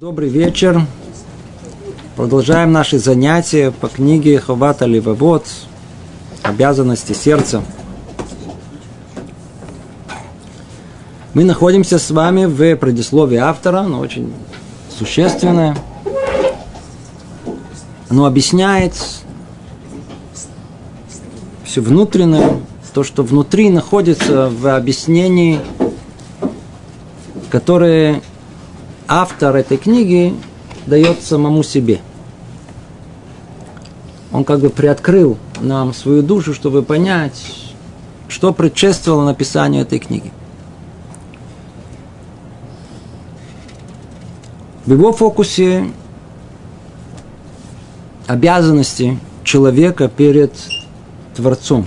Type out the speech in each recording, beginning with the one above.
Добрый вечер. Продолжаем наши занятия по книге Ховата Левовод «Обязанности сердца». Мы находимся с вами в предисловии автора, но очень существенное. Оно объясняет все внутреннее, то, что внутри находится в объяснении, которое автор этой книги дает самому себе. Он как бы приоткрыл нам свою душу, чтобы понять, что предшествовало написанию этой книги. В его фокусе обязанности человека перед Творцом.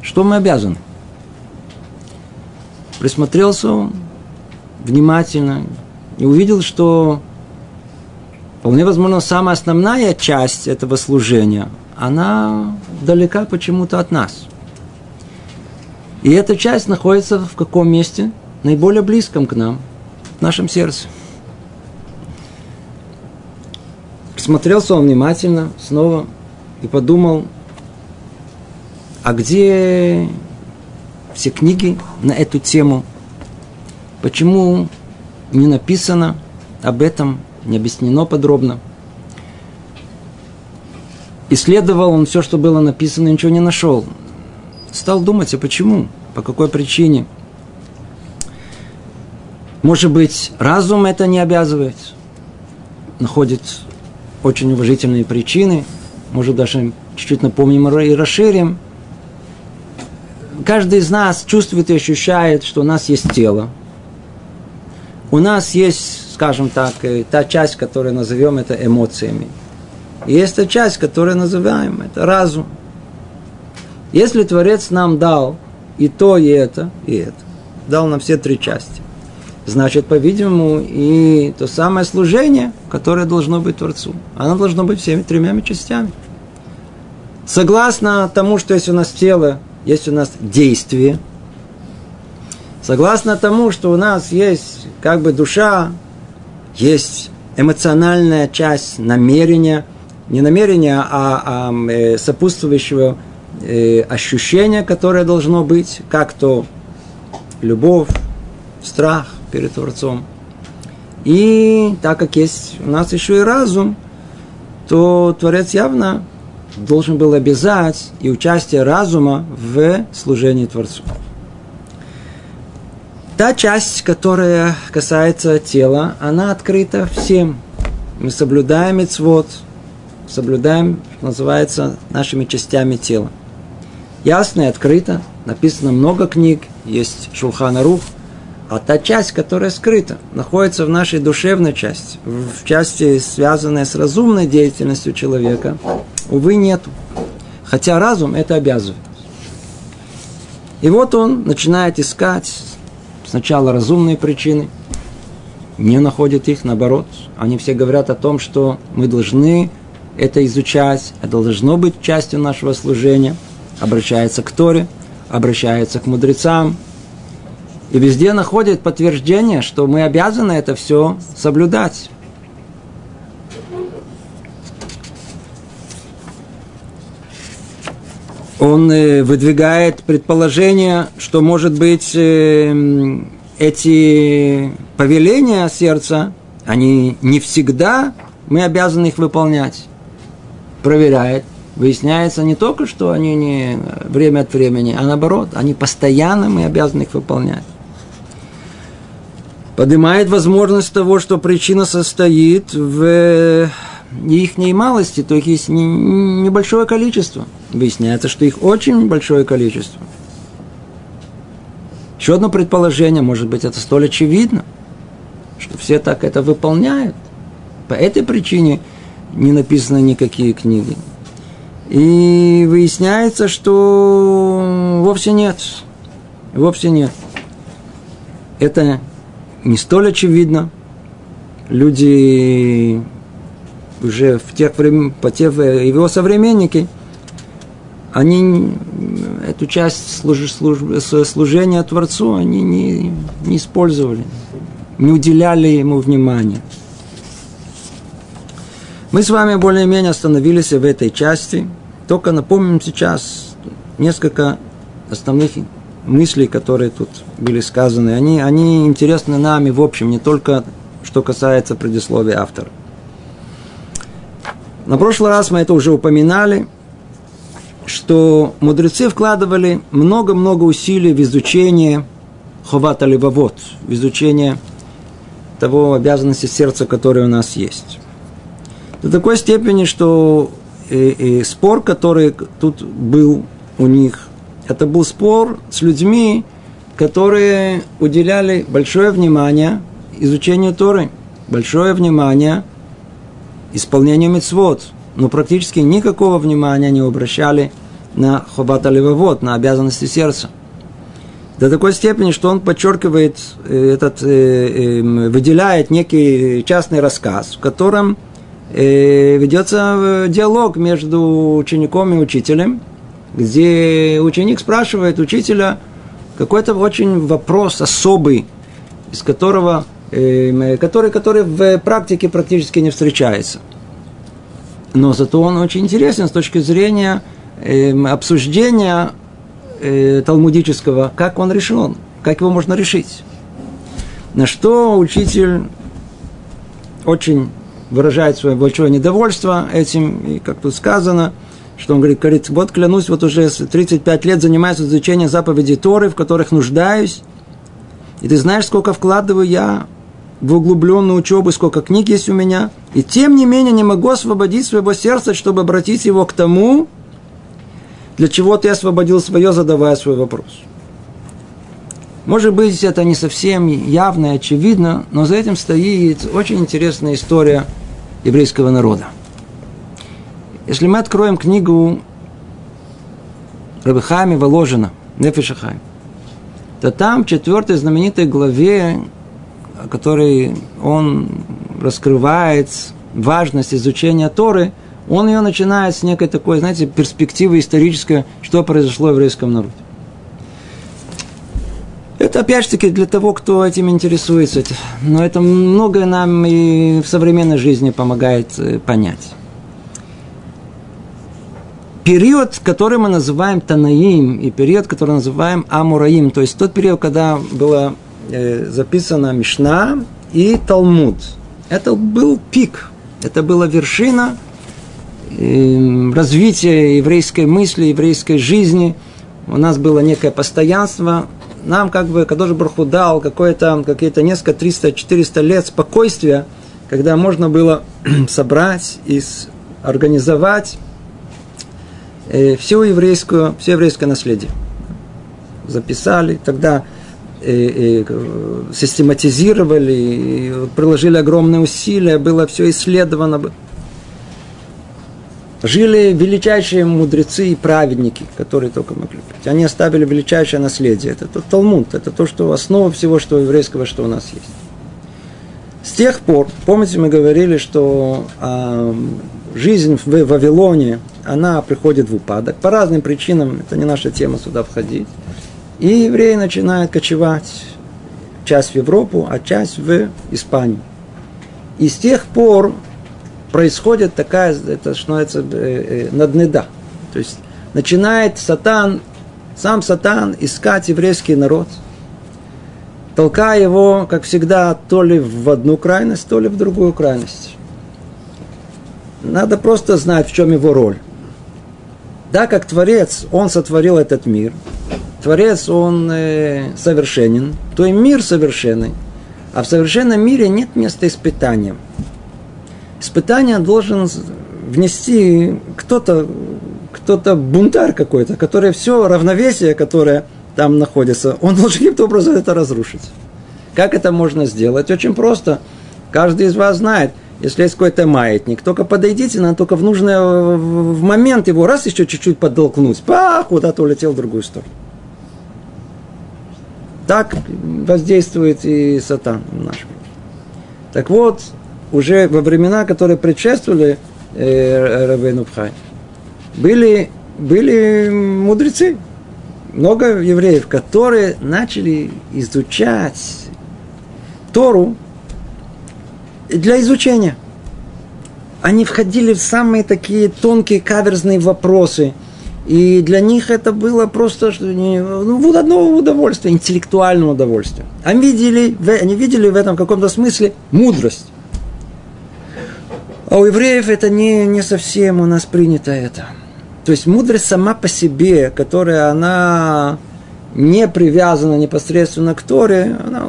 Что мы обязаны? Присмотрелся он внимательно и увидел, что вполне возможно самая основная часть этого служения, она далека почему-то от нас. И эта часть находится в каком месте? Наиболее близком к нам, в нашем сердце. Присмотрелся он внимательно снова и подумал, а где все книги на эту тему? Почему не написано об этом, не объяснено подробно. Исследовал он все, что было написано, ничего не нашел. Стал думать, а почему, по какой причине. Может быть, разум это не обязывает, находит очень уважительные причины, может даже чуть-чуть напомним и расширим. Каждый из нас чувствует и ощущает, что у нас есть тело, у нас есть, скажем так, э, та часть, которую назовем это эмоциями. И есть та часть, которую называем это разум. Если Творец нам дал и то, и это, и это, дал нам все три части, значит, по-видимому, и то самое служение, которое должно быть Творцу, оно должно быть всеми тремя частями. Согласно тому, что есть у нас тело, есть у нас действие – Согласно тому, что у нас есть как бы душа, есть эмоциональная часть намерения, не намерения, а, а э, сопутствующего э, ощущения, которое должно быть, как то любовь, страх перед Творцом. И так как есть у нас еще и разум, то Творец явно должен был обязать и участие разума в служении Творцу. Та часть, которая касается тела, она открыта всем. Мы соблюдаем мецвод, соблюдаем, что называется, нашими частями тела. Ясно и открыто, написано много книг, есть Шулхана Рух, а та часть, которая скрыта, находится в нашей душевной части, в части, связанной с разумной деятельностью человека, увы, нету. Хотя разум это обязывает. И вот он начинает искать сначала разумные причины, не находят их, наоборот. Они все говорят о том, что мы должны это изучать, это должно быть частью нашего служения. Обращается к Торе, обращается к мудрецам. И везде находит подтверждение, что мы обязаны это все соблюдать. Он э, выдвигает предположение, что, может быть, э, эти повеления сердца, они не всегда мы обязаны их выполнять. Проверяет. Выясняется не только, что они не время от времени, а наоборот, они постоянно мы обязаны их выполнять. Поднимает возможность того, что причина состоит в их малости, то их есть небольшое количество. Выясняется, что их очень большое количество. Еще одно предположение, может быть, это столь очевидно, что все так это выполняют. По этой причине не написаны никакие книги. И выясняется, что вовсе нет. Вовсе нет. Это не столь очевидно. Люди уже в тех времен, по те, его современники, они эту часть служ, служ, служения Творцу они не, не использовали. не уделяли ему внимания. Мы с вами более-менее остановились в этой части. Только напомним сейчас несколько основных мыслей, которые тут были сказаны. Они, они интересны нами в общем, не только что касается предисловия автора. На прошлый раз мы это уже упоминали, что мудрецы вкладывали много-много усилий в изучение ховата левовод, в изучение того обязанности сердца, которое у нас есть. До такой степени, что и, э, и э, спор, который тут был у них, это был спор с людьми, которые уделяли большое внимание изучению Торы, большое внимание исполнению мецвод, но практически никакого внимания не обращали на хобата левовод, на обязанности сердца. До такой степени, что он подчеркивает э, этот, эм, выделяет некий частный рассказ, в котором ведется диалог между учеником и учителем, где ученик спрашивает учителя какой-то очень вопрос особый, из которого, э, который, который в практике практически не встречается. Но зато он очень интересен с точки зрения э, обсуждения э, талмудического, как он решен, как его можно решить. На что учитель очень выражает свое большое недовольство этим, и как тут сказано – что он говорит, говорит, вот клянусь, вот уже 35 лет занимаюсь изучением заповедей Торы, в которых нуждаюсь. И ты знаешь, сколько вкладываю я в углубленную учебу, сколько книг есть у меня. И тем не менее не могу освободить своего сердца, чтобы обратить его к тому, для чего ты освободил свое, задавая свой вопрос. Может быть, это не совсем явно и очевидно, но за этим стоит очень интересная история еврейского народа. Если мы откроем книгу Рабихами Воложина, Нефишахай, то там в четвертой знаменитой главе, о которой он раскрывает важность изучения Торы, он ее начинает с некой такой, знаете, перспективы исторической, что произошло в еврейском народе. Это опять-таки для того, кто этим интересуется. Но это многое нам и в современной жизни помогает э, понять период, который мы называем Танаим, и период, который называем Амураим, то есть тот период, когда была э, записана Мишна и Талмуд. Это был пик, это была вершина э, развития еврейской мысли, еврейской жизни. У нас было некое постоянство. Нам как бы Кадош Барху дал какое-то, какие-то несколько, 300-400 лет спокойствия, когда можно было собрать и организовать э, всю еврейскую, все еврейское наследие. Записали, тогда э, систематизировали, приложили огромные усилия, было все исследовано. Жили величайшие мудрецы и праведники, которые только могли быть. Они оставили величайшее наследие. Это тот Талмуд, это то, что основа всего, что еврейского, что у нас есть. С тех пор, помните, мы говорили, что э, жизнь в Вавилоне, она приходит в упадок. По разным причинам, это не наша тема сюда входить. И евреи начинают кочевать. Часть в Европу, а часть в Испанию. И с тех пор происходит такая, это что называется, э, э, наднеда. То есть начинает сатан, сам сатан искать еврейский народ, толкая его, как всегда, то ли в одну крайность, то ли в другую крайность. Надо просто знать, в чем его роль. Да, как Творец, Он сотворил этот мир. Творец, Он э, совершенен, то и мир совершенный. А в совершенном мире нет места испытаниям. Испытание должен внести кто-то, кто-то бунтарь какой-то, который все равновесие, которое там находится, он должен каким-то образом это разрушить. Как это можно сделать? Очень просто. Каждый из вас знает, если есть какой-то маятник, только подойдите, надо только в нужный в момент его раз еще чуть-чуть подтолкнуть, пах, куда-то улетел в другую сторону. Так воздействует и сатан мире. Так вот, уже во времена, которые предшествовали э, Рабейну Пхай, были, были мудрецы, много евреев, которые начали изучать Тору для изучения. Они входили в самые такие тонкие каверзные вопросы. И для них это было просто ну, одно удовольствие, интеллектуальное удовольствие. Они видели, они видели в этом каком-то смысле мудрость. А у евреев это не, не совсем у нас принято это. То есть мудрость сама по себе, которая она не привязана непосредственно к Торе, она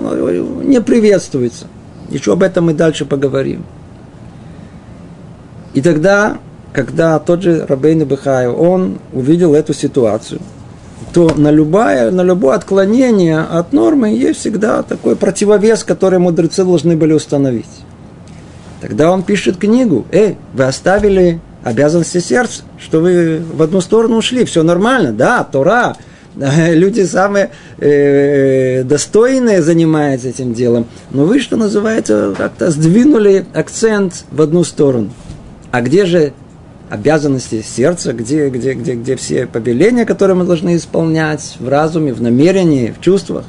не приветствуется. Еще об этом мы дальше поговорим. И тогда, когда тот же Рабейн Бехай, он увидел эту ситуацию, то на, любое, на любое отклонение от нормы есть всегда такой противовес, который мудрецы должны были установить. Тогда он пишет книгу. Эй, вы оставили обязанности сердца, что вы в одну сторону ушли, все нормально, да, Тора, люди самые э, достойные занимаются этим делом, но вы, что называется, как-то сдвинули акцент в одну сторону. А где же обязанности сердца, где, где, где, где все повеления, которые мы должны исполнять в разуме, в намерении, в чувствах.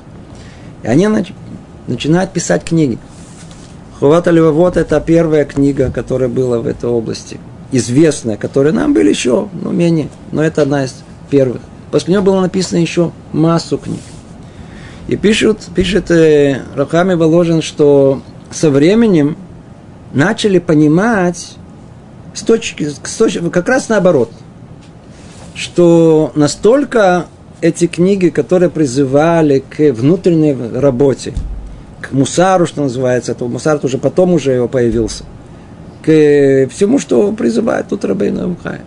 И они начинают писать книги. Хувата Левовод – это первая книга, которая была в этой области. Известная, которая нам были еще, ну, менее, но это одна из первых. После нее было написано еще массу книг. И пишут, пишет э, Рахами Воложин, что со временем начали понимать с точки, с точки, как раз наоборот, что настолько эти книги, которые призывали к внутренней работе, к мусару, что называется, это мусар уже потом уже его появился, к всему, что призывает тут Рабейна Ухай.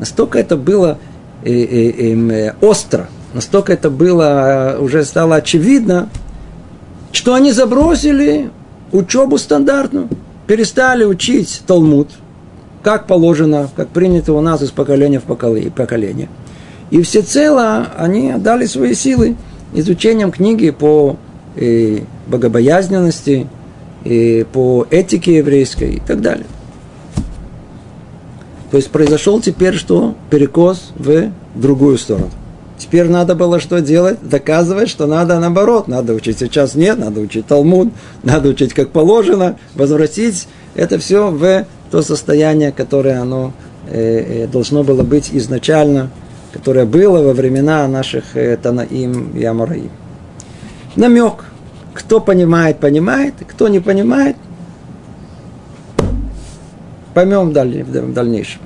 Настолько это было э, э, э, остро, настолько это было, уже стало очевидно, что они забросили учебу стандартную, перестали учить Талмуд, как положено, как принято у нас из поколения в поколение. И всецело они отдали свои силы изучением книги по и богобоязненности, и по этике еврейской и так далее. То есть произошел теперь что? Перекос в другую сторону. Теперь надо было что делать? Доказывать, что надо наоборот. Надо учить сейчас нет, надо учить Талмуд, надо учить как положено, возвратить это все в то состояние, которое оно э, э, должно было быть изначально, которое было во времена наших э, Танаим и Амараим намек. Кто понимает, понимает, кто не понимает, поймем в дальнейшем.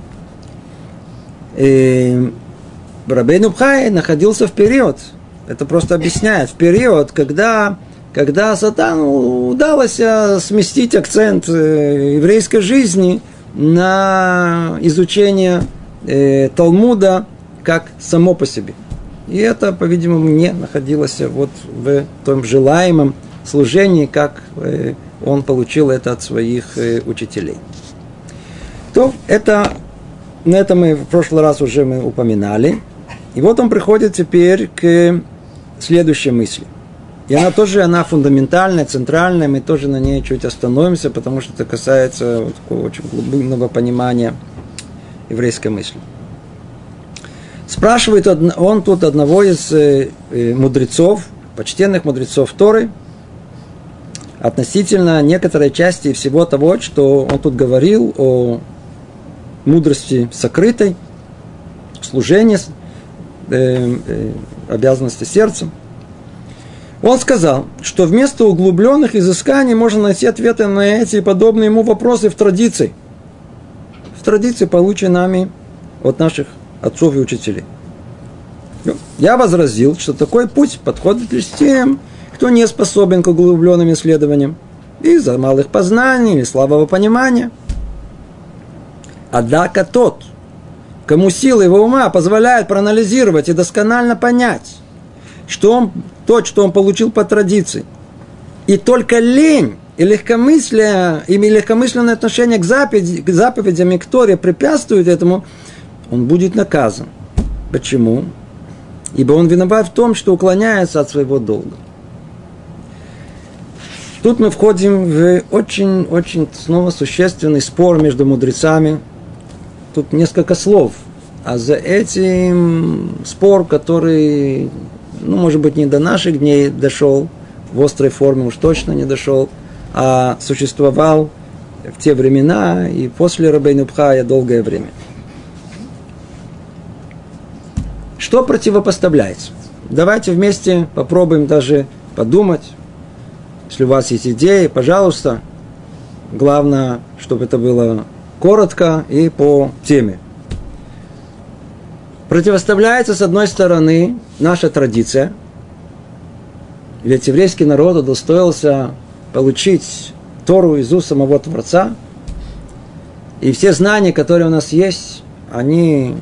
И Рабейн Убхай находился в период, это просто объясняет, в период, когда, когда Сатану удалось э, сместить акцент э, еврейской жизни на изучение э, Талмуда как само по себе. И это, по-видимому, не находилось вот в том желаемом служении, как он получил это от своих учителей. То это, на это мы в прошлый раз уже мы упоминали. И вот он приходит теперь к следующей мысли. И она тоже, она фундаментальная, центральная, мы тоже на ней чуть остановимся, потому что это касается вот такого очень глубинного понимания еврейской мысли. Спрашивает он тут одного из э, э, мудрецов, почтенных мудрецов Торы, относительно некоторой части всего того, что он тут говорил о мудрости сокрытой, служении, э, обязанности сердцем. Он сказал, что вместо углубленных изысканий можно найти ответы на эти и подобные ему вопросы в традиции. В традиции, полученной нами от наших отцов и учителей. Ну, я возразил, что такой путь подходит лишь тем, кто не способен к углубленным исследованиям из-за малых познаний или слабого понимания. Однако тот, кому силы его ума позволяют проанализировать и досконально понять, что он, то, что он получил по традиции, и только лень и легкомыслие, и легкомысленное отношение к, заповеди, к заповедям и к Торе препятствует этому – он будет наказан. Почему? Ибо он виноват в том, что уклоняется от своего долга. Тут мы входим в очень-очень снова существенный спор между мудрецами. Тут несколько слов. А за этим спор, который, ну, может быть, не до наших дней дошел, в острой форме уж точно не дошел, а существовал в те времена и после Рабейну Пхая долгое время. Что противопоставляется? Давайте вместе попробуем даже подумать. Если у вас есть идеи, пожалуйста. Главное, чтобы это было коротко и по теме. Противоставляется, с одной стороны, наша традиция. Ведь еврейский народ удостоился получить Тору из уст самого Творца. И все знания, которые у нас есть, они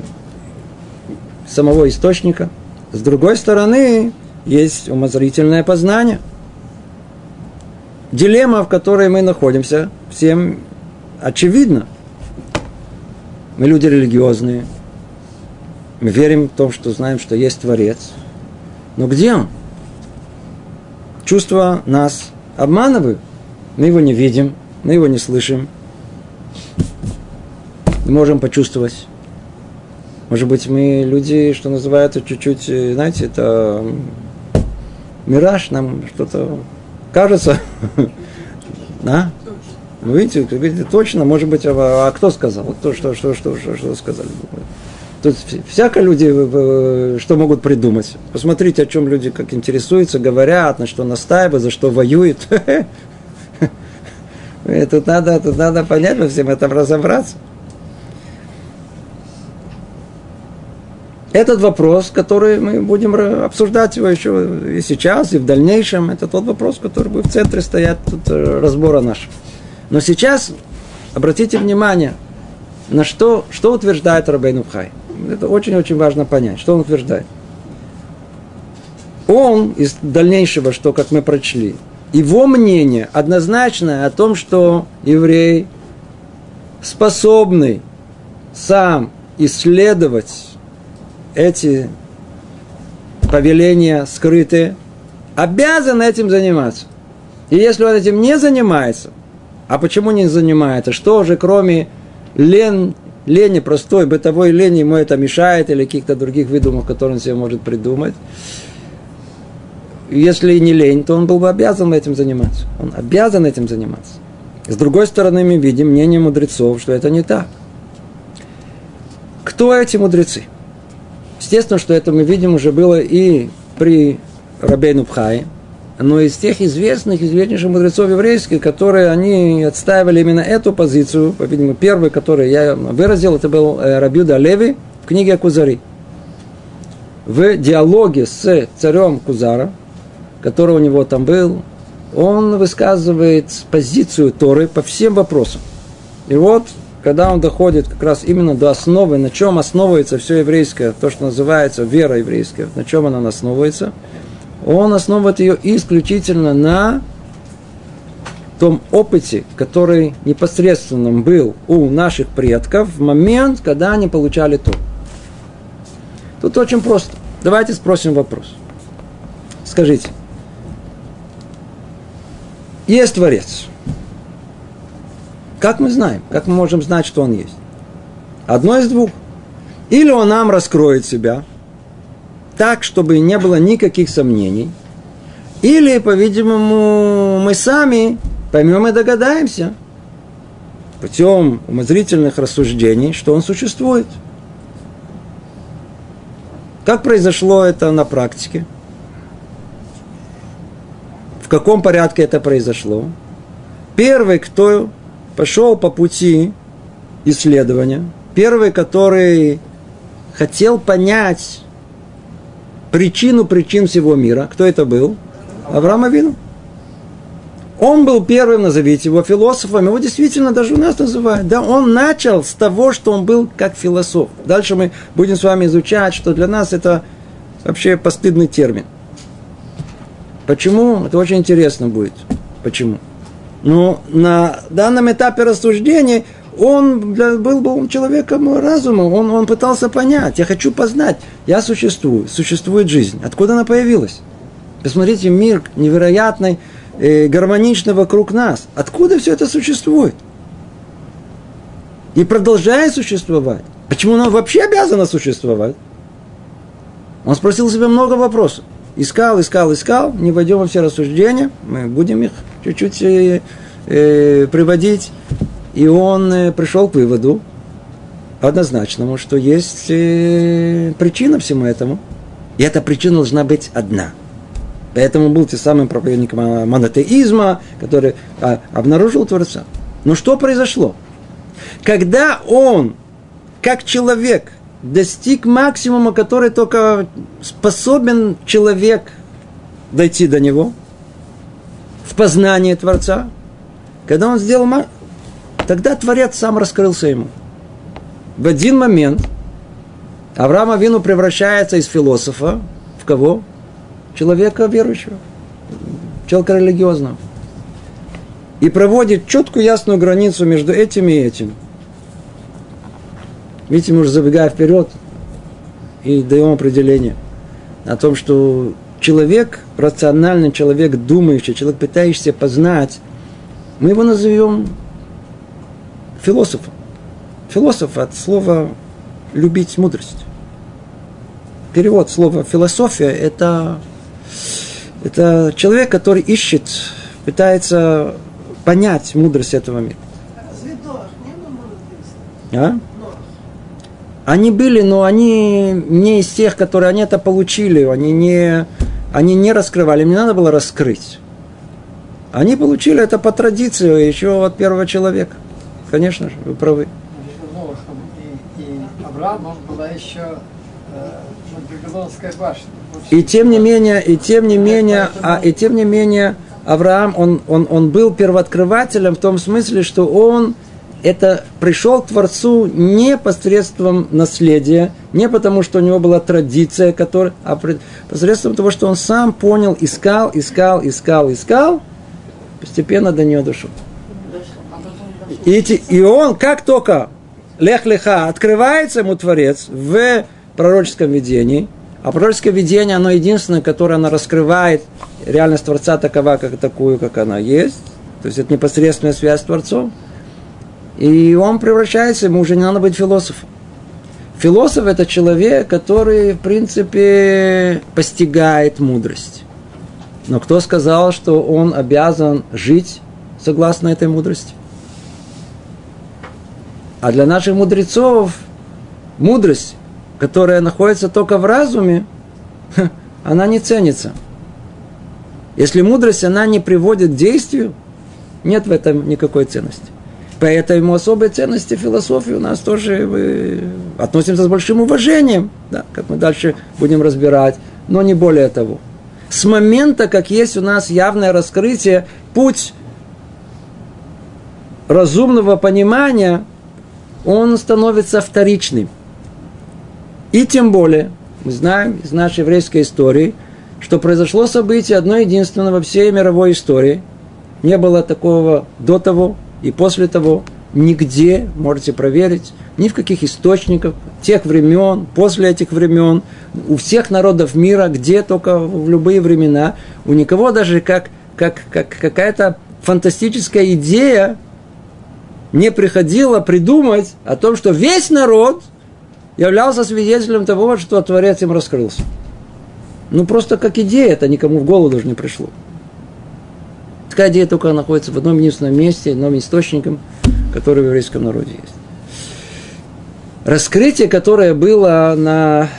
самого источника. С другой стороны, есть умозрительное познание. Дилемма, в которой мы находимся, всем очевидно. Мы люди религиозные. Мы верим в то, что знаем, что есть Творец. Но где он? Чувства нас обманывают. Мы его не видим, мы его не слышим. Не можем почувствовать. Может быть, мы люди, что называется, чуть-чуть, э, знаете, это мираж, нам что-то кажется. Да? Вы видите, видите, точно, может быть, а, а кто сказал? Кто, что, что, что, что, что сказали? Тут всяко люди э, что могут придумать. Посмотрите, о чем люди как интересуются, говорят, на что настаивают, за что воюют. Тут надо, тут надо понять во всем этом разобраться. Этот вопрос, который мы будем обсуждать его еще и сейчас, и в дальнейшем, это тот вопрос, который будет в центре стоять тут э, разбора нашего. Но сейчас обратите внимание, на что, что утверждает Рабейну Хай. Это очень-очень важно понять, что он утверждает. Он из дальнейшего, что, как мы прочли, его мнение однозначное о том, что еврей способный сам исследовать эти повеления скрытые, обязан этим заниматься. И если он этим не занимается, а почему не занимается? Что же, кроме лен, лени простой, бытовой лени, ему это мешает, или каких-то других выдумок, которые он себе может придумать? Если не лень, то он был бы обязан этим заниматься. Он обязан этим заниматься. С другой стороны, мы видим мнение мудрецов, что это не так. Кто эти мудрецы? Естественно, что это мы видим уже было и при Рабейну Пхае, но из тех известных, известнейших мудрецов еврейских, которые они отстаивали именно эту позицию, по-видимому, первый, который я выразил, это был э, Рабиуда Леви в книге Кузари. В диалоге с царем Кузара, который у него там был, он высказывает позицию Торы по всем вопросам. И вот когда он доходит как раз именно до основы, на чем основывается все еврейское, то, что называется вера еврейская, на чем она основывается, он основывает ее исключительно на том опыте, который непосредственно был у наших предков в момент, когда они получали то. Тут очень просто. Давайте спросим вопрос. Скажите, есть Творец – как мы знаем? Как мы можем знать, что он есть? Одно из двух. Или он нам раскроет себя так, чтобы не было никаких сомнений. Или, по-видимому, мы сами поймем и догадаемся путем умозрительных рассуждений, что он существует. Как произошло это на практике? В каком порядке это произошло? Первый, кто пошел по пути исследования. Первый, который хотел понять причину причин всего мира. Кто это был? Авраам Авину. Он был первым, назовите его философом, его действительно даже у нас называют. Да, он начал с того, что он был как философ. Дальше мы будем с вами изучать, что для нас это вообще постыдный термин. Почему? Это очень интересно будет. Почему? Но на данном этапе рассуждения он был, был человеком разума, он, он пытался понять, я хочу познать, я существую, существует жизнь. Откуда она появилась? Посмотрите, мир невероятный, э, гармоничный вокруг нас. Откуда все это существует? И продолжает существовать. Почему оно вообще обязано существовать? Он спросил себя много вопросов. искал, искал, искал, не войдем во все рассуждения, мы будем их чуть-чуть э, э, приводить. И он э, пришел к выводу однозначному, что есть э, причина всему этому. И эта причина должна быть одна. Поэтому был тем самым проповедником монотеизма, который а, обнаружил Творца. Но что произошло? Когда он, как человек, достиг максимума, который только способен человек дойти до него, в познании Творца, когда он сделал тогда Творец сам раскрылся ему. В один момент Авраам Авину превращается из философа в кого? Человека верующего, человека религиозного. И проводит четкую ясную границу между этим и этим – Видите, мы уже забегая вперед и даем определение о том, что человек, рациональный человек, думающий, человек, пытающийся познать, мы его назовем философом. Философ от слова «любить мудрость». Перевод слова «философия» – это, это человек, который ищет, пытается понять мудрость этого мира. А? Они были, но они не из тех, которые они это получили, они не, они не раскрывали, им не надо было раскрыть. Они получили это по традиции еще от первого человека. Конечно же, вы правы. И, э, тем не менее, и тем не менее, а, и тем не менее, Авраам, он, он, он был первооткрывателем в том смысле, что он это пришел к Творцу не посредством наследия, не потому, что у него была традиция, которая, а посредством того, что он сам понял, искал, искал, искал, искал, постепенно до нее дошел. И, и он, как только лех-леха, открывается ему Творец в пророческом видении, а пророческое видение, оно единственное, которое оно раскрывает реальность Творца такова, как такую, как она есть. То есть это непосредственная связь с Творцом – и он превращается, ему уже не надо быть философом. Философ – это человек, который, в принципе, постигает мудрость. Но кто сказал, что он обязан жить согласно этой мудрости? А для наших мудрецов мудрость, которая находится только в разуме, она не ценится. Если мудрость, она не приводит к действию, нет в этом никакой ценности. Поэтому особой ценности философии у нас тоже мы относимся с большим уважением, да, как мы дальше будем разбирать, но не более того. С момента, как есть у нас явное раскрытие, путь разумного понимания, он становится вторичным. И тем более, мы знаем из нашей еврейской истории, что произошло событие одно единственное во всей мировой истории. Не было такого до того, и после того нигде, можете проверить, ни в каких источниках тех времен, после этих времен, у всех народов мира, где только в любые времена, у никого даже как, как, как какая-то фантастическая идея не приходила придумать о том, что весь народ являлся свидетелем того, что Творец им раскрылся. Ну, просто как идея, это никому в голову даже не пришло. Такая идея только находится в одном единственном месте, одном источнике, который в еврейском народе есть. Раскрытие, которое было на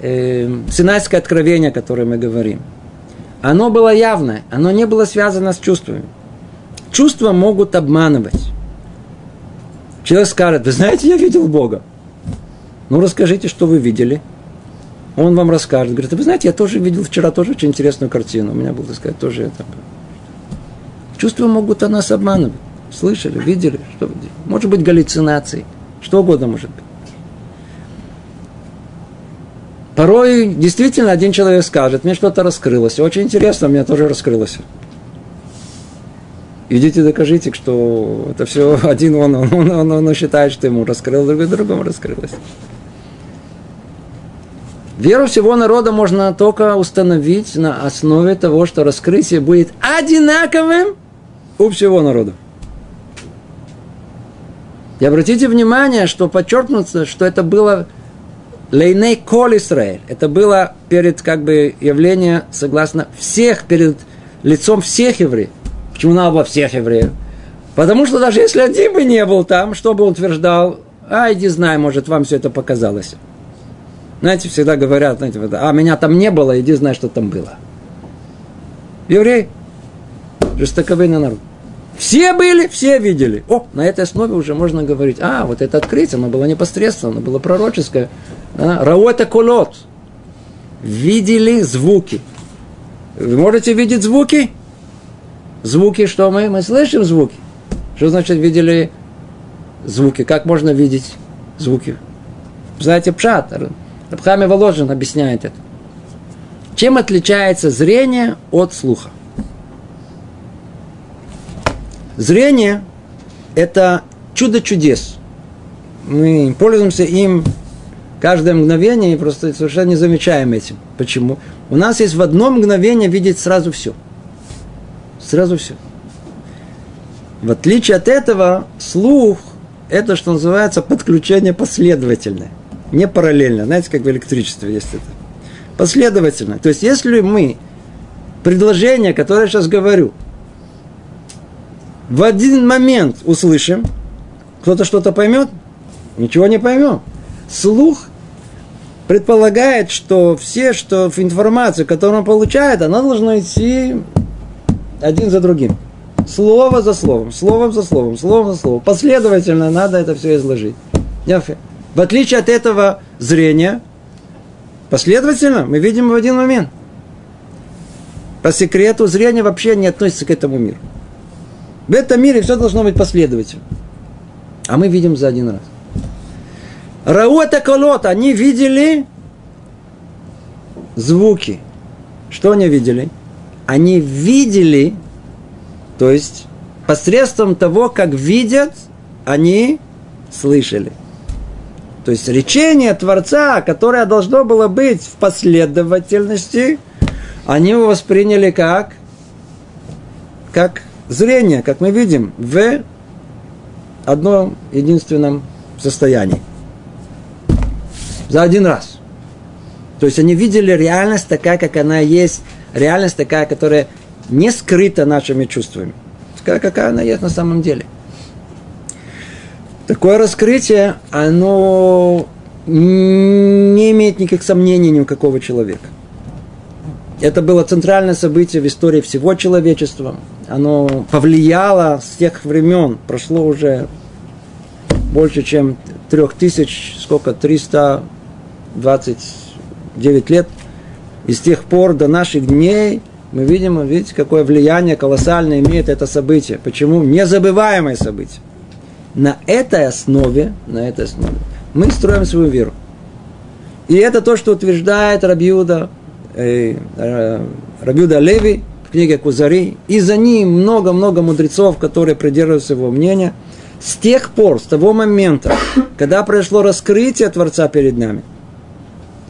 э, Синайское откровение, о котором мы говорим, оно было явное, оно не было связано с чувствами. Чувства могут обманывать. Человек скажет, вы знаете, я видел Бога. Ну, расскажите, что вы видели. Он вам расскажет. Говорит, вы знаете, я тоже видел вчера тоже очень интересную картину. У меня был, так сказать, тоже это. Чувства могут о нас обманывать. Слышали, видели, что может быть галлюцинации, что угодно может быть. Порой действительно один человек скажет, мне что-то раскрылось, очень интересно, мне тоже раскрылось. Идите докажите, что это все один он, он, он, он, он считает, что ему раскрылось, другой другому раскрылось. Веру всего народа можно только установить на основе того, что раскрытие будет одинаковым у всего народа. И обратите внимание, что подчеркнуто, что это было Лейней Кол Исраэль. Это было перед как бы явление, согласно всех, перед лицом всех евреев. Почему надо было всех евреев? Потому что даже если один бы не был там, что бы он утверждал, а, иди знай, может, вам все это показалось. Знаете, всегда говорят, знаете, а меня там не было, иди знай, что там было. Еврей, жестоковыйный народ. Все были, все видели. О, на этой основе уже можно говорить, а, вот это открытие, оно было непосредственно, оно было пророческое. А, Рауэта колот. Видели звуки. Вы можете видеть звуки? Звуки, что мы? Мы слышим звуки. Что значит видели звуки? Как можно видеть звуки? Знаете, пшат. Рабхами Воложин объясняет это. Чем отличается зрение от слуха? Зрение – это чудо чудес. Мы пользуемся им каждое мгновение и просто совершенно не замечаем этим. Почему? У нас есть в одно мгновение видеть сразу все. Сразу все. В отличие от этого, слух – это, что называется, подключение последовательное. Не параллельно. Знаете, как в электричестве есть это. Последовательно. То есть, если мы предложение, которое я сейчас говорю – в один момент услышим, кто-то что-то поймет, ничего не поймем. Слух предполагает, что все, что информацию, которую он получает, она должна идти один за другим. Слово за словом, словом за словом, словом за словом. Последовательно надо это все изложить. В отличие от этого зрения, последовательно мы видим в один момент. По секрету зрение вообще не относится к этому миру. В этом мире все должно быть последовательно. А мы видим за один раз. Рауэта колот, они видели звуки. Что они видели? Они видели, то есть посредством того, как видят, они слышали. То есть речение Творца, которое должно было быть в последовательности, они его восприняли как, как зрение, как мы видим, в одном единственном состоянии. За один раз. То есть они видели реальность такая, как она есть, реальность такая, которая не скрыта нашими чувствами. Такая, какая она есть на самом деле. Такое раскрытие, оно не имеет никаких сомнений ни у какого человека. Это было центральное событие в истории всего человечества. Оно повлияло с тех времен. Прошло уже больше, чем трех тысяч, сколько, 329 лет. И с тех пор до наших дней мы видим, видите, какое влияние колоссальное имеет это событие. Почему? Незабываемое событие. На этой основе, на этой основе мы строим свою веру. И это то, что утверждает Рабиуда э, э, Рабиуда Леви в книге Кузари, и за ним много-много мудрецов, которые придерживаются его мнения. С тех пор, с того момента, когда произошло раскрытие Творца перед нами,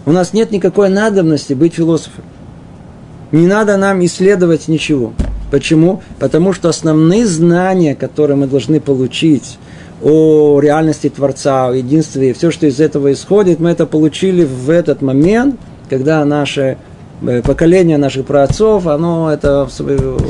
у нас нет никакой надобности быть философом. Не надо нам исследовать ничего. Почему? Потому что основные знания, которые мы должны получить о реальности Творца, о единстве, все, что из этого исходит, мы это получили в этот момент, когда наше Э, поколение наших праотцов, оно это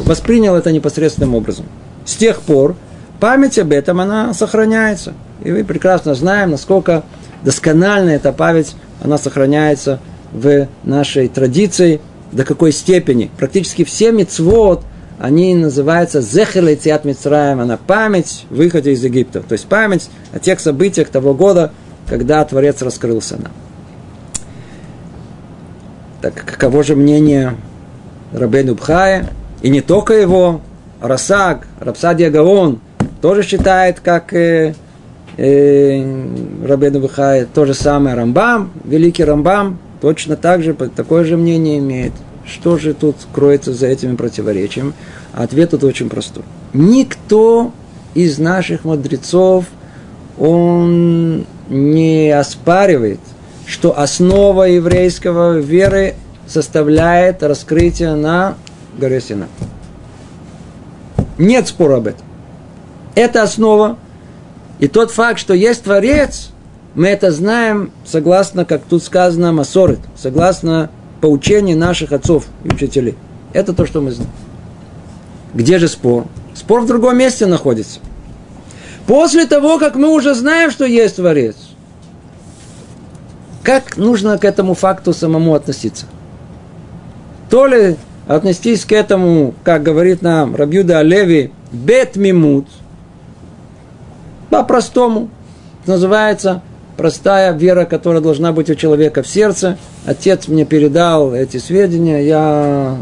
восприняло это непосредственным образом. С тех пор память об этом, она сохраняется. И мы прекрасно знаем, насколько досконально эта память, она сохраняется в нашей традиции, до какой степени. Практически все мецвод, они называются Зехелей Тиат Мицраем, она память выхода из Египта. То есть память о тех событиях того года, когда Творец раскрылся нам. Так каково же мнение Рабену Бхая? И не только его, Расак, Рапсадия Гаон тоже считает, как э, Рабену Бхая, то же самое Рамбам, великий Рамбам, точно так же, такое же мнение имеет. Что же тут кроется за этими противоречиями? Ответ тут очень простой. Никто из наших мудрецов, он не оспаривает что основа еврейского веры составляет раскрытие на горе Сина. Нет спора об этом. Это основа. И тот факт, что есть Творец, Мы это знаем согласно, как тут сказано, Масорит, согласно поучению наших отцов и учителей. Это то, что мы знаем. Где же спор? Спор в другом месте находится. После того, как мы уже знаем, что есть Творец, как нужно к этому факту самому относиться? То ли отнестись к этому, как говорит нам Рабьюда Алеви, бет мимут, по-простому, называется простая вера, которая должна быть у человека в сердце. Отец мне передал эти сведения, я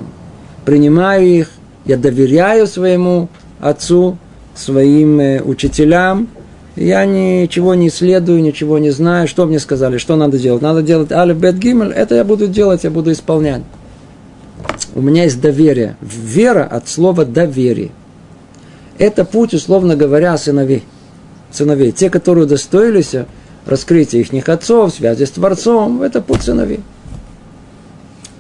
принимаю их, я доверяю своему отцу, своим э, учителям, я ничего не исследую, ничего не знаю. Что мне сказали, что надо делать? Надо делать Алиф Бет Гимель, это я буду делать, я буду исполнять. У меня есть доверие. Вера от слова доверие. Это путь, условно говоря, сыновей. Сыновей. Те, которые удостоились раскрытия их отцов, связи с Творцом, это путь сыновей.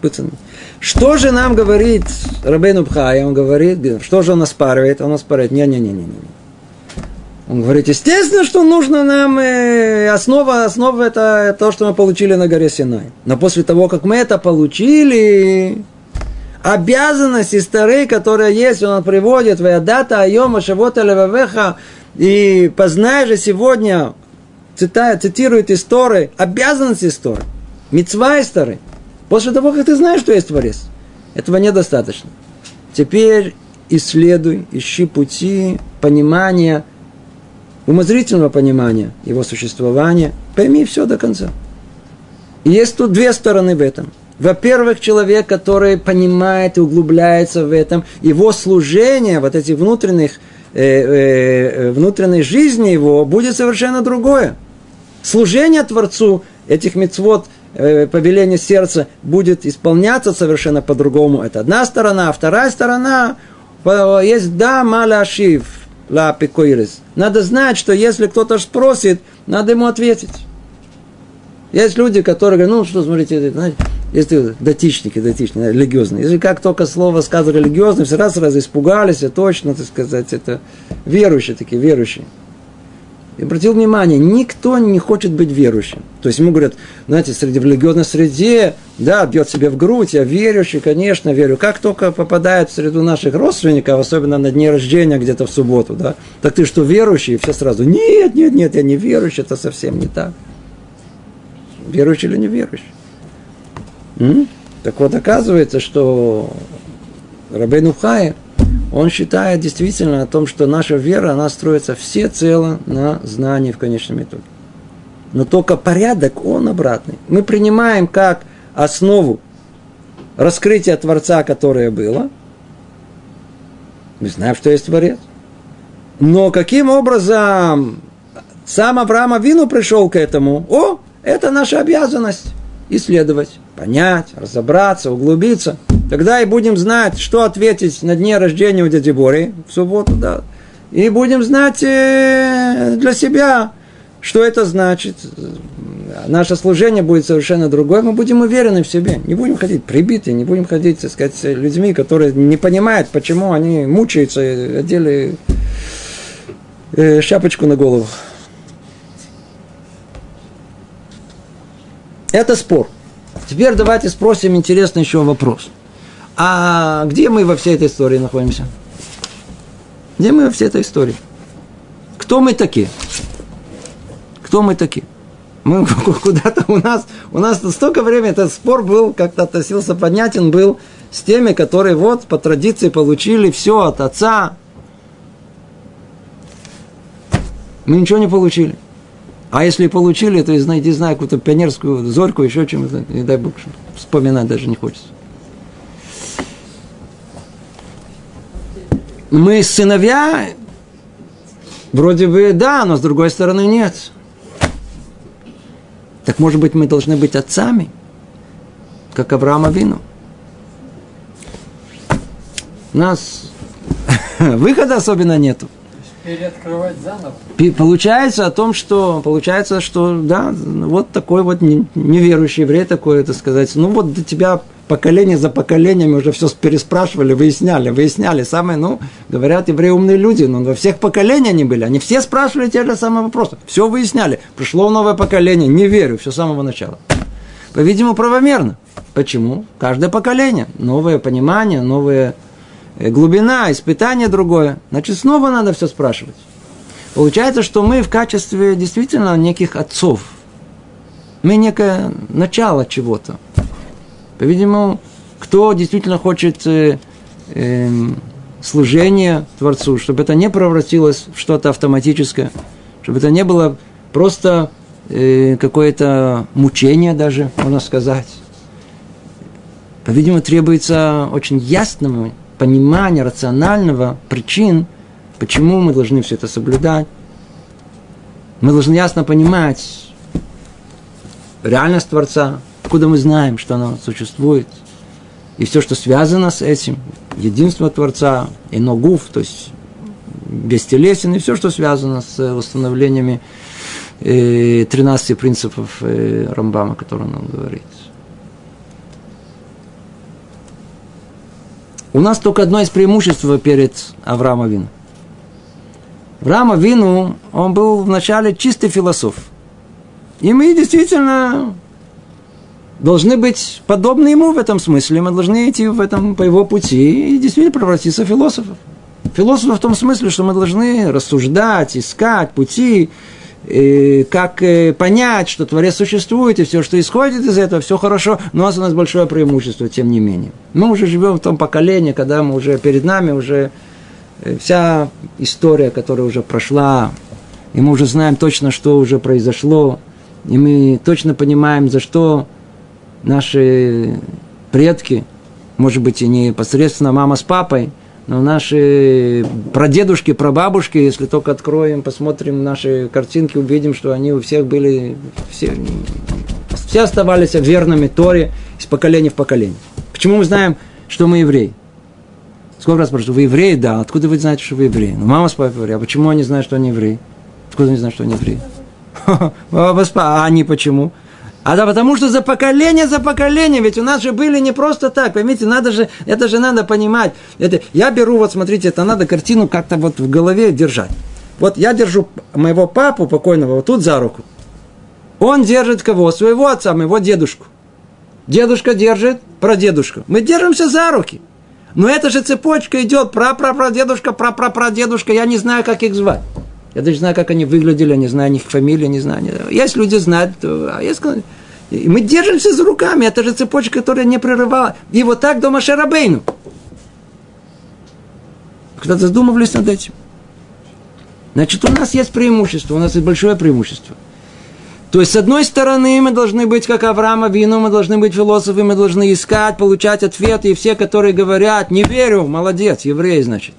Путь сыновей. Что же нам говорит Рабейну Бхай? Он говорит, что же он оспаривает? Он оспаривает, не-не-не-не. Он говорит, естественно, что нужно нам, э, основа, основа это то, что мы получили на горе Синай. Но после того, как мы это получили, обязанности старые, которые есть, он приводит, твоя дата, айома, шавота, левавеха, и познай же сегодня, цитая, цитирует истории, обязанности истории, мецва истории. После того, как ты знаешь, что есть Творец, этого недостаточно. Теперь исследуй, ищи пути понимания – умозрительного понимания его существования, пойми все до конца. И есть тут две стороны в этом. Во-первых, человек, который понимает и углубляется в этом, его служение, вот этих внутренних, э, э, внутренней жизни его будет совершенно другое. Служение Творцу этих мецвод, э, повеление сердца будет исполняться совершенно по-другому. Это одна сторона. А вторая сторона, есть да, маляшив, ла пекоирес. Надо знать, что если кто-то спросит, надо ему ответить. Есть люди, которые говорят, ну что, смотрите, знаете, есть датичники, датичники, религиозные. Если как только слово сказано религиозный, все раз раз испугались, а точно, так сказать, это верующие такие, верующие. И обратил внимание, никто не хочет быть верующим. То есть ему говорят, знаете, среди в религиозной среде, да, бьет себе в грудь, я верующий, конечно, верю. Как только попадает в среду наших родственников, особенно на дне рождения где-то в субботу, да, так ты что, верующий? И все сразу, нет, нет, нет, я не верующий, это совсем не так. Верующий или не верующий? М? Так вот, оказывается, что Рабейну Хай, он считает действительно о том, что наша вера, она строится всецело на знании в конечном итоге. Но только порядок, он обратный. Мы принимаем как основу раскрытия Творца, которое было. Мы знаем, что есть Творец. Но каким образом сам Авраам Вину пришел к этому? О, это наша обязанность исследовать, понять, разобраться, углубиться – Тогда и будем знать, что ответить на дне рождения у дяди Бори в субботу, да. И будем знать э, для себя, что это значит. Наше служение будет совершенно другое. Мы будем уверены в себе. Не будем ходить прибитые, не будем ходить, так сказать, людьми, которые не понимают, почему они мучаются, одели э, шапочку на голову. Это спор. Теперь давайте спросим интересный еще вопрос. А где мы во всей этой истории находимся? Где мы во всей этой истории? Кто мы такие? Кто мы такие? Мы куда-то у нас, у нас столько времени этот спор был, как-то относился понятен был с теми, которые вот по традиции получили все от отца. Мы ничего не получили. А если получили, то, знаете, знаю, какую-то пионерскую зорьку, еще чем-то, не дай бог, вспоминать даже не хочется. мы сыновья, вроде бы да, но с другой стороны нет. Так может быть мы должны быть отцами, как Авраама Вину. У нас выхода особенно нету. Переоткрывать заново. Получается о том, что получается, что да, вот такой вот неверующий еврей такой, это сказать, ну вот до тебя поколение за поколениями уже все переспрашивали, выясняли, выясняли. Самые, ну, говорят, евреи умные люди, но во всех поколениях они были. Они все спрашивали те же самые вопросы. Все выясняли. Пришло новое поколение, не верю, все с самого начала. По-видимому, правомерно. Почему? Каждое поколение. Новое понимание, новая э, глубина, испытание другое. Значит, снова надо все спрашивать. Получается, что мы в качестве действительно неких отцов. Мы некое начало чего-то. По-видимому, кто действительно хочет э, э, служения Творцу, чтобы это не превратилось в что-то автоматическое, чтобы это не было просто э, какое-то мучение даже, можно сказать. По-видимому, требуется очень ясного понимания, рационального причин, почему мы должны все это соблюдать. Мы должны ясно понимать реальность Творца, Откуда мы знаем, что оно существует? И все, что связано с этим, единство Творца, и ногув, то есть бестелесен, и все, что связано с восстановлениями 13 э, принципов э, Рамбама, которые он говорит. У нас только одно из преимуществ перед Авраамом Вину. Авраам Вину, он был вначале чистый философ. И мы действительно должны быть подобны ему в этом смысле. Мы должны идти в этом, по его пути и действительно превратиться в философов. Философы в том смысле, что мы должны рассуждать, искать пути, как э, понять, что Творец существует, и все, что исходит из этого, все хорошо, но у нас у нас большое преимущество, тем не менее. Мы уже живем в том поколении, когда мы уже перед нами уже э, вся история, которая уже прошла, и мы уже знаем точно, что уже произошло, и мы точно понимаем, за что наши предки, может быть, и не непосредственно мама с папой, но наши прадедушки, прабабушки, если только откроем, посмотрим наши картинки, увидим, что они у всех были, все, все оставались верными Торе из поколения в поколение. Почему мы знаем, что мы евреи? Сколько раз спрашиваю, вы евреи? Да. Откуда вы знаете, что вы евреи? Ну, мама с папой евреи. А почему они знают, что они евреи? Откуда они знают, что они евреи? А они почему? А да потому что за поколение, за поколение, ведь у нас же были не просто так, поймите, надо же, это же надо понимать. Это, я беру, вот смотрите, это надо картину как-то вот в голове держать. Вот я держу моего папу покойного вот тут за руку. Он держит кого? Своего отца, моего дедушку. Дедушка держит прадедушку. Мы держимся за руки. Но эта же цепочка идет пра-пра-прадедушка, пра-пра-прадедушка, я не знаю, как их звать. Я даже знаю, как они выглядели, не знаю их фамилии, не знаю. Есть люди знают, а есть... И мы держимся за руками, это же цепочка, которая не прерывала. И вот так до Машарабейну. Когда-то задумывались над этим. Значит, у нас есть преимущество, у нас есть большое преимущество. То есть, с одной стороны, мы должны быть, как Авраама Вину, мы должны быть философы, мы должны искать, получать ответы, и все, которые говорят, не верю, молодец, еврей, значит.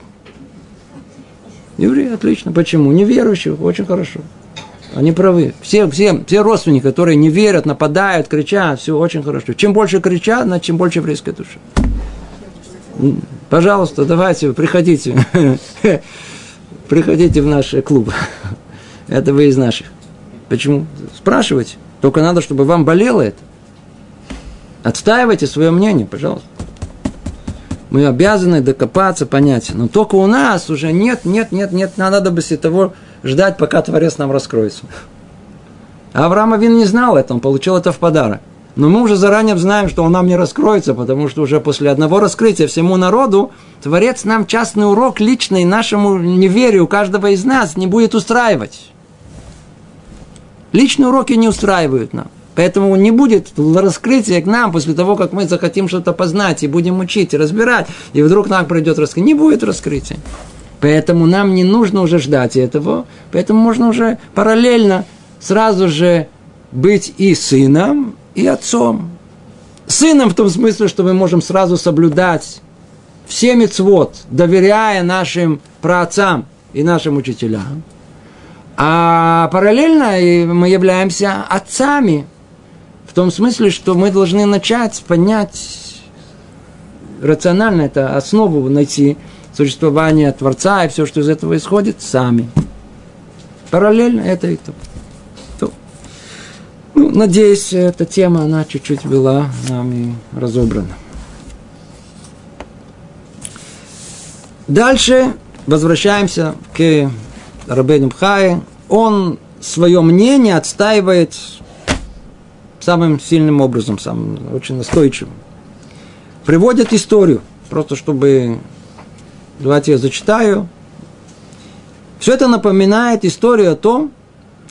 Евреи, отлично. Почему? Неверующие, очень хорошо. Они правы. Все, все, все родственники, которые не верят, нападают, кричат, все очень хорошо. Чем больше кричат, значит, чем больше еврейской души. Пожалуйста, давайте, приходите. Приходите в наш клуб. Это вы из наших. Почему? Спрашивайте. Только надо, чтобы вам болело это. Отстаивайте свое мнение, пожалуйста мы обязаны докопаться, понять. Но только у нас уже нет, нет, нет, нет надобности того ждать, пока Творец нам раскроется. А Авраам Авин не знал это, он получил это в подарок. Но мы уже заранее знаем, что он нам не раскроется, потому что уже после одного раскрытия всему народу Творец нам частный урок личный нашему неверию каждого из нас не будет устраивать. Личные уроки не устраивают нам. Поэтому не будет раскрытия к нам после того, как мы захотим что-то познать и будем учить и разбирать, и вдруг нам придет раскрытие. Не будет раскрытия. Поэтому нам не нужно уже ждать этого, поэтому можно уже параллельно сразу же быть и сыном, и отцом. Сыном в том смысле, что мы можем сразу соблюдать все мецвод, доверяя нашим праотцам и нашим учителям. А параллельно мы являемся отцами – в том смысле, что мы должны начать понять рационально это основу найти, существование Творца и все, что из этого исходит, сами. Параллельно это и то. то. Ну, надеюсь, эта тема, она чуть-чуть была нами разобрана. Дальше возвращаемся к Рабейну Пхае. Он свое мнение отстаивает самым сильным образом, самым очень настойчивым. Приводит историю, просто чтобы... Давайте я зачитаю. Все это напоминает историю о том,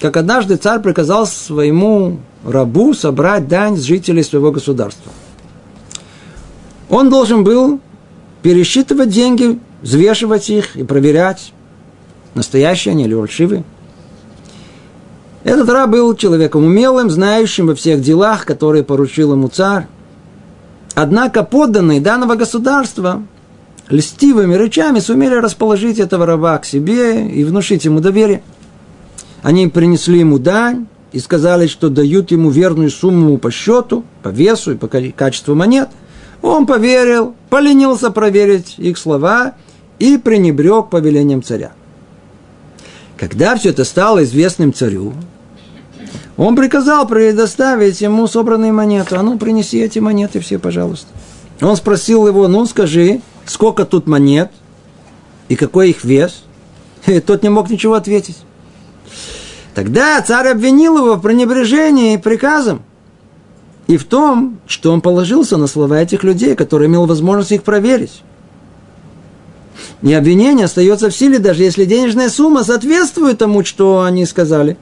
как однажды царь приказал своему рабу собрать дань с жителей своего государства. Он должен был пересчитывать деньги взвешивать их и проверять, настоящие они или фальшивые. Этот раб был человеком умелым, знающим во всех делах, которые поручил ему царь. Однако подданные данного государства льстивыми речами сумели расположить этого раба к себе и внушить ему доверие. Они принесли ему дань и сказали, что дают ему верную сумму по счету, по весу и по качеству монет. Он поверил, поленился проверить их слова – и пренебрег повелением царя. Когда все это стало известным царю, он приказал предоставить ему собранные монеты. А ну, принеси эти монеты все, пожалуйста. Он спросил его, ну, скажи, сколько тут монет и какой их вес? И тот не мог ничего ответить. Тогда царь обвинил его в пренебрежении приказом и в том, что он положился на слова этих людей, которые имел возможность их проверить. И обвинение остается в силе, даже если денежная сумма соответствует тому, что они сказали.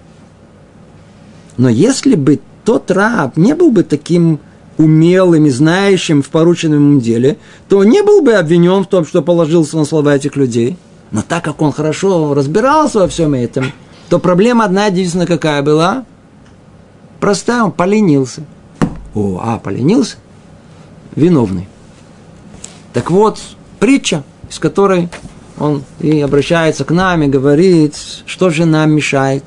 Но если бы тот раб не был бы таким умелым и знающим в порученном деле, то не был бы обвинен в том, что положился на слова этих людей. Но так как он хорошо разбирался во всем этом, то проблема одна единственная какая была? Простая, он поленился. О, а, поленился? Виновный. Так вот, притча – с которой он и обращается к нам и говорит, что же нам мешает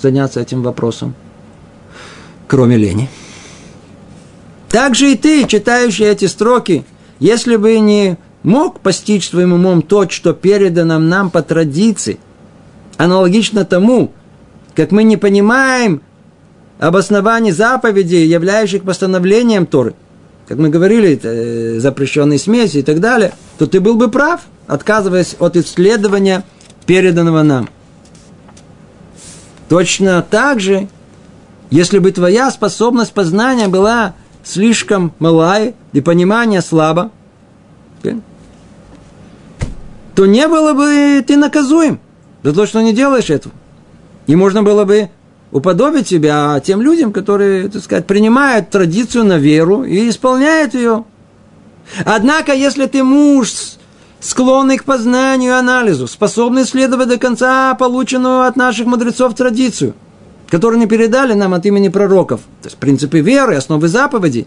заняться этим вопросом, кроме лени. Так же и ты, читающий эти строки, если бы не мог постичь своим умом то, что передано нам по традиции, аналогично тому, как мы не понимаем обоснований заповедей, являющих постановлением Торы, как мы говорили, э, запрещенные смеси и так далее, то ты был бы прав, отказываясь от исследования переданного нам. Точно так же, если бы твоя способность познания была слишком малая и понимание слабо, то не было бы ты наказуем за то, что не делаешь этого. И можно было бы уподобить себя тем людям, которые, так сказать, принимают традицию на веру и исполняют ее. Однако, если ты муж, склонный к познанию и анализу, способный следовать до конца полученную от наших мудрецов традицию, которую не передали нам от имени пророков, то есть принципы веры, основы заповедей,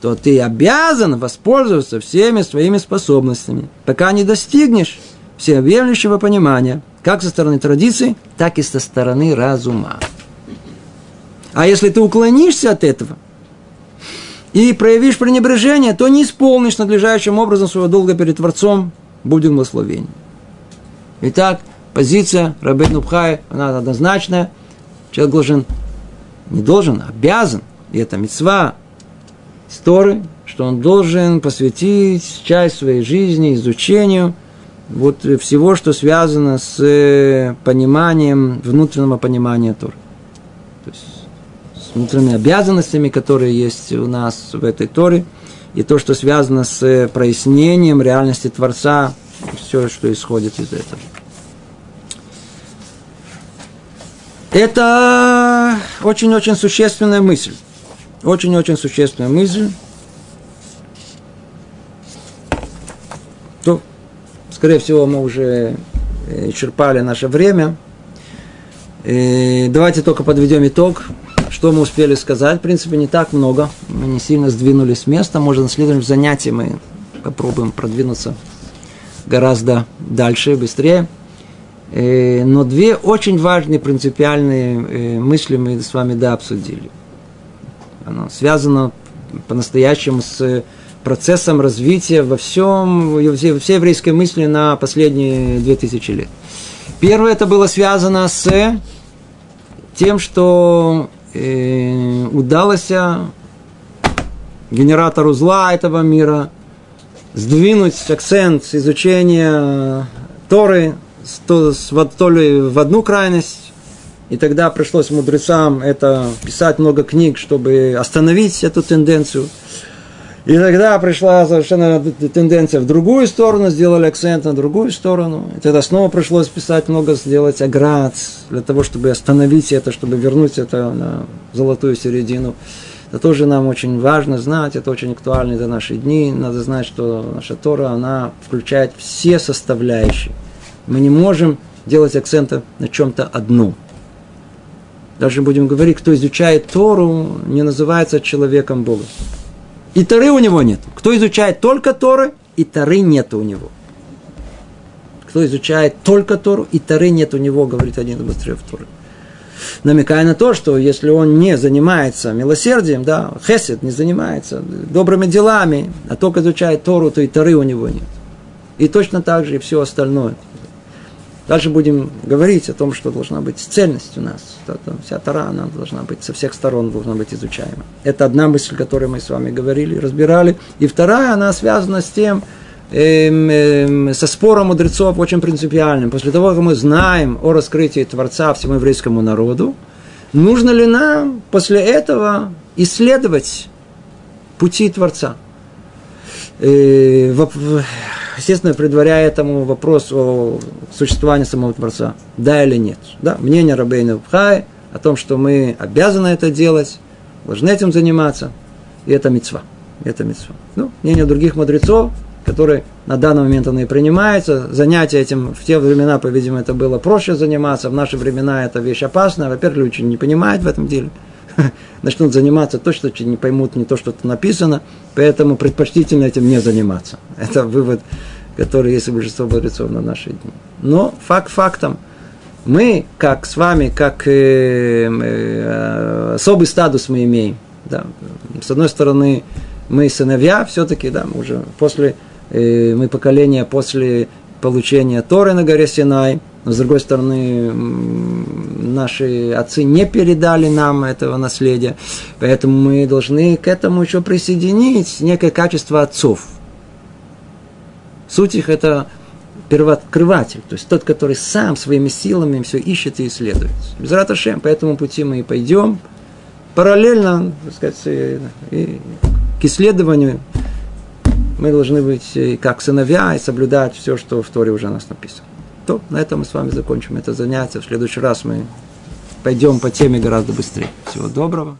то ты обязан воспользоваться всеми своими способностями, пока не достигнешь всеобъемлющего понимания, как со стороны традиции, так и со стороны разума. А если ты уклонишься от этого и проявишь пренебрежение, то не исполнишь надлежащим образом своего долга перед Творцом, будет благословение. Итак, позиция Рабет Нубхай, она однозначная. Человек должен, не должен, а обязан, и это мецва истории, что он должен посвятить часть своей жизни изучению вот всего, что связано с пониманием, внутреннего понимания Торы. То есть внутренними обязанностями, которые есть у нас в этой Торе, и то, что связано с прояснением реальности Творца, все, что исходит из этого. Это очень-очень существенная мысль. Очень-очень существенная мысль. То, скорее всего, мы уже э, исчерпали наше время. И давайте только подведем итог. Что мы успели сказать? В принципе, не так много. Мы не сильно сдвинулись с места. Может, на следующем занятии мы попробуем продвинуться гораздо дальше, быстрее. Э, но две очень важные принципиальные э, мысли мы с вами да обсудили. Оно связано по-настоящему с процессом развития во всем, во всей еврейской мысли на последние две тысячи лет. Первое это было связано с тем, что э, удалось генератору зла этого мира сдвинуть акцент с изучения Торы то, то ли в одну крайность, и тогда пришлось мудрецам это писать много книг, чтобы остановить эту тенденцию. И тогда пришла совершенно тенденция в другую сторону, сделали акцент на другую сторону. И тогда снова пришлось писать много, сделать оград для того, чтобы остановить это, чтобы вернуть это на золотую середину. Это тоже нам очень важно знать, это очень актуально для наших дней. Надо знать, что наша Тора, она включает все составляющие. Мы не можем делать акцента на чем-то одном. Даже будем говорить, кто изучает Тору, не называется человеком Бога. И Торы у него нет. Кто изучает только Торы, и Торы нет у него. Кто изучает только Тору, и Торы нет у него, говорит один из быстрее Торы. Намекая на то, что если он не занимается милосердием, да, хесед не занимается добрыми делами, а только изучает Тору, то и Торы у него нет. И точно так же и все остальное. Дальше будем говорить о том, что должна быть цельность у нас. Вся Тара, она должна быть со всех сторон должна быть изучаема. Это одна мысль, которую мы с вами говорили, разбирали. И вторая, она связана с тем, эм, эм, со спором мудрецов очень принципиальным. После того, как мы знаем о раскрытии Творца всему еврейскому народу, нужно ли нам после этого исследовать пути Творца? Естественно, предваряя этому вопрос о существовании самого Творца. Да или нет. Да, мнение Рабейна Пхай о том, что мы обязаны это делать, должны этим заниматься, и это мецва. Это мецва. Ну, мнение других мудрецов, которые на данный момент оно и принимается. Занятие этим в те времена, по-видимому, это было проще заниматься. В наши времена это вещь опасная. Во-первых, люди не понимают в этом деле. Начнут заниматься то, что не поймут не то, что написано. Поэтому предпочтительно этим не заниматься. Это вывод, который есть у большинства мудрецов на наши дни. Но факт фактом. Мы, как с вами, как э, э, особый статус мы имеем. Да. С одной стороны, мы сыновья, все-таки, да, мы уже после, э, мы поколение после получения Торы на горе Синай, но с другой стороны, наши отцы не передали нам этого наследия, поэтому мы должны к этому еще присоединить некое качество отцов. Суть их это первооткрыватель, то есть тот, который сам своими силами все ищет и исследует. Без Раташем, по этому пути мы и пойдем, параллельно, так сказать, и к исследованию мы должны быть как сыновья и соблюдать все, что в Торе уже у нас написано. То, на этом мы с вами закончим это занятие. В следующий раз мы пойдем по теме гораздо быстрее. Всего доброго.